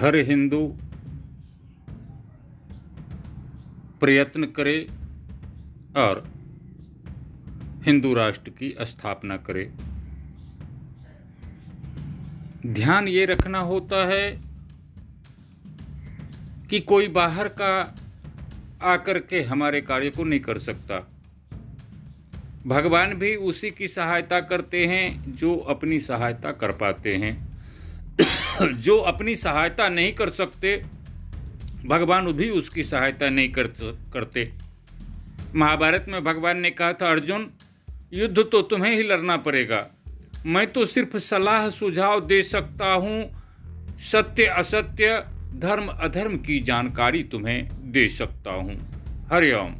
हर हिंदू प्रयत्न करे और हिंदू राष्ट्र की स्थापना करे। ध्यान ये रखना होता है कि कोई बाहर का आकर के हमारे कार्य को नहीं कर सकता। भगवान भी उसी की सहायता करते हैं जो अपनी सहायता कर पाते हैं। जो अपनी सहायता नहीं कर सकते, भगवान भी उसकी सहायता नहीं कर करते। महाभारत में भगवान ने कहा था, अर्जुन, युद्ध तो तुम्हें ही लड़ना पड़ेगा। मैं तो सिर्फ़ सलाह, सुझाव दे सकता हूँ। सत्य, असत्य, धर्म, अधर्म की जानकारी तुम्हें दे सकता हूँ। हरिओम।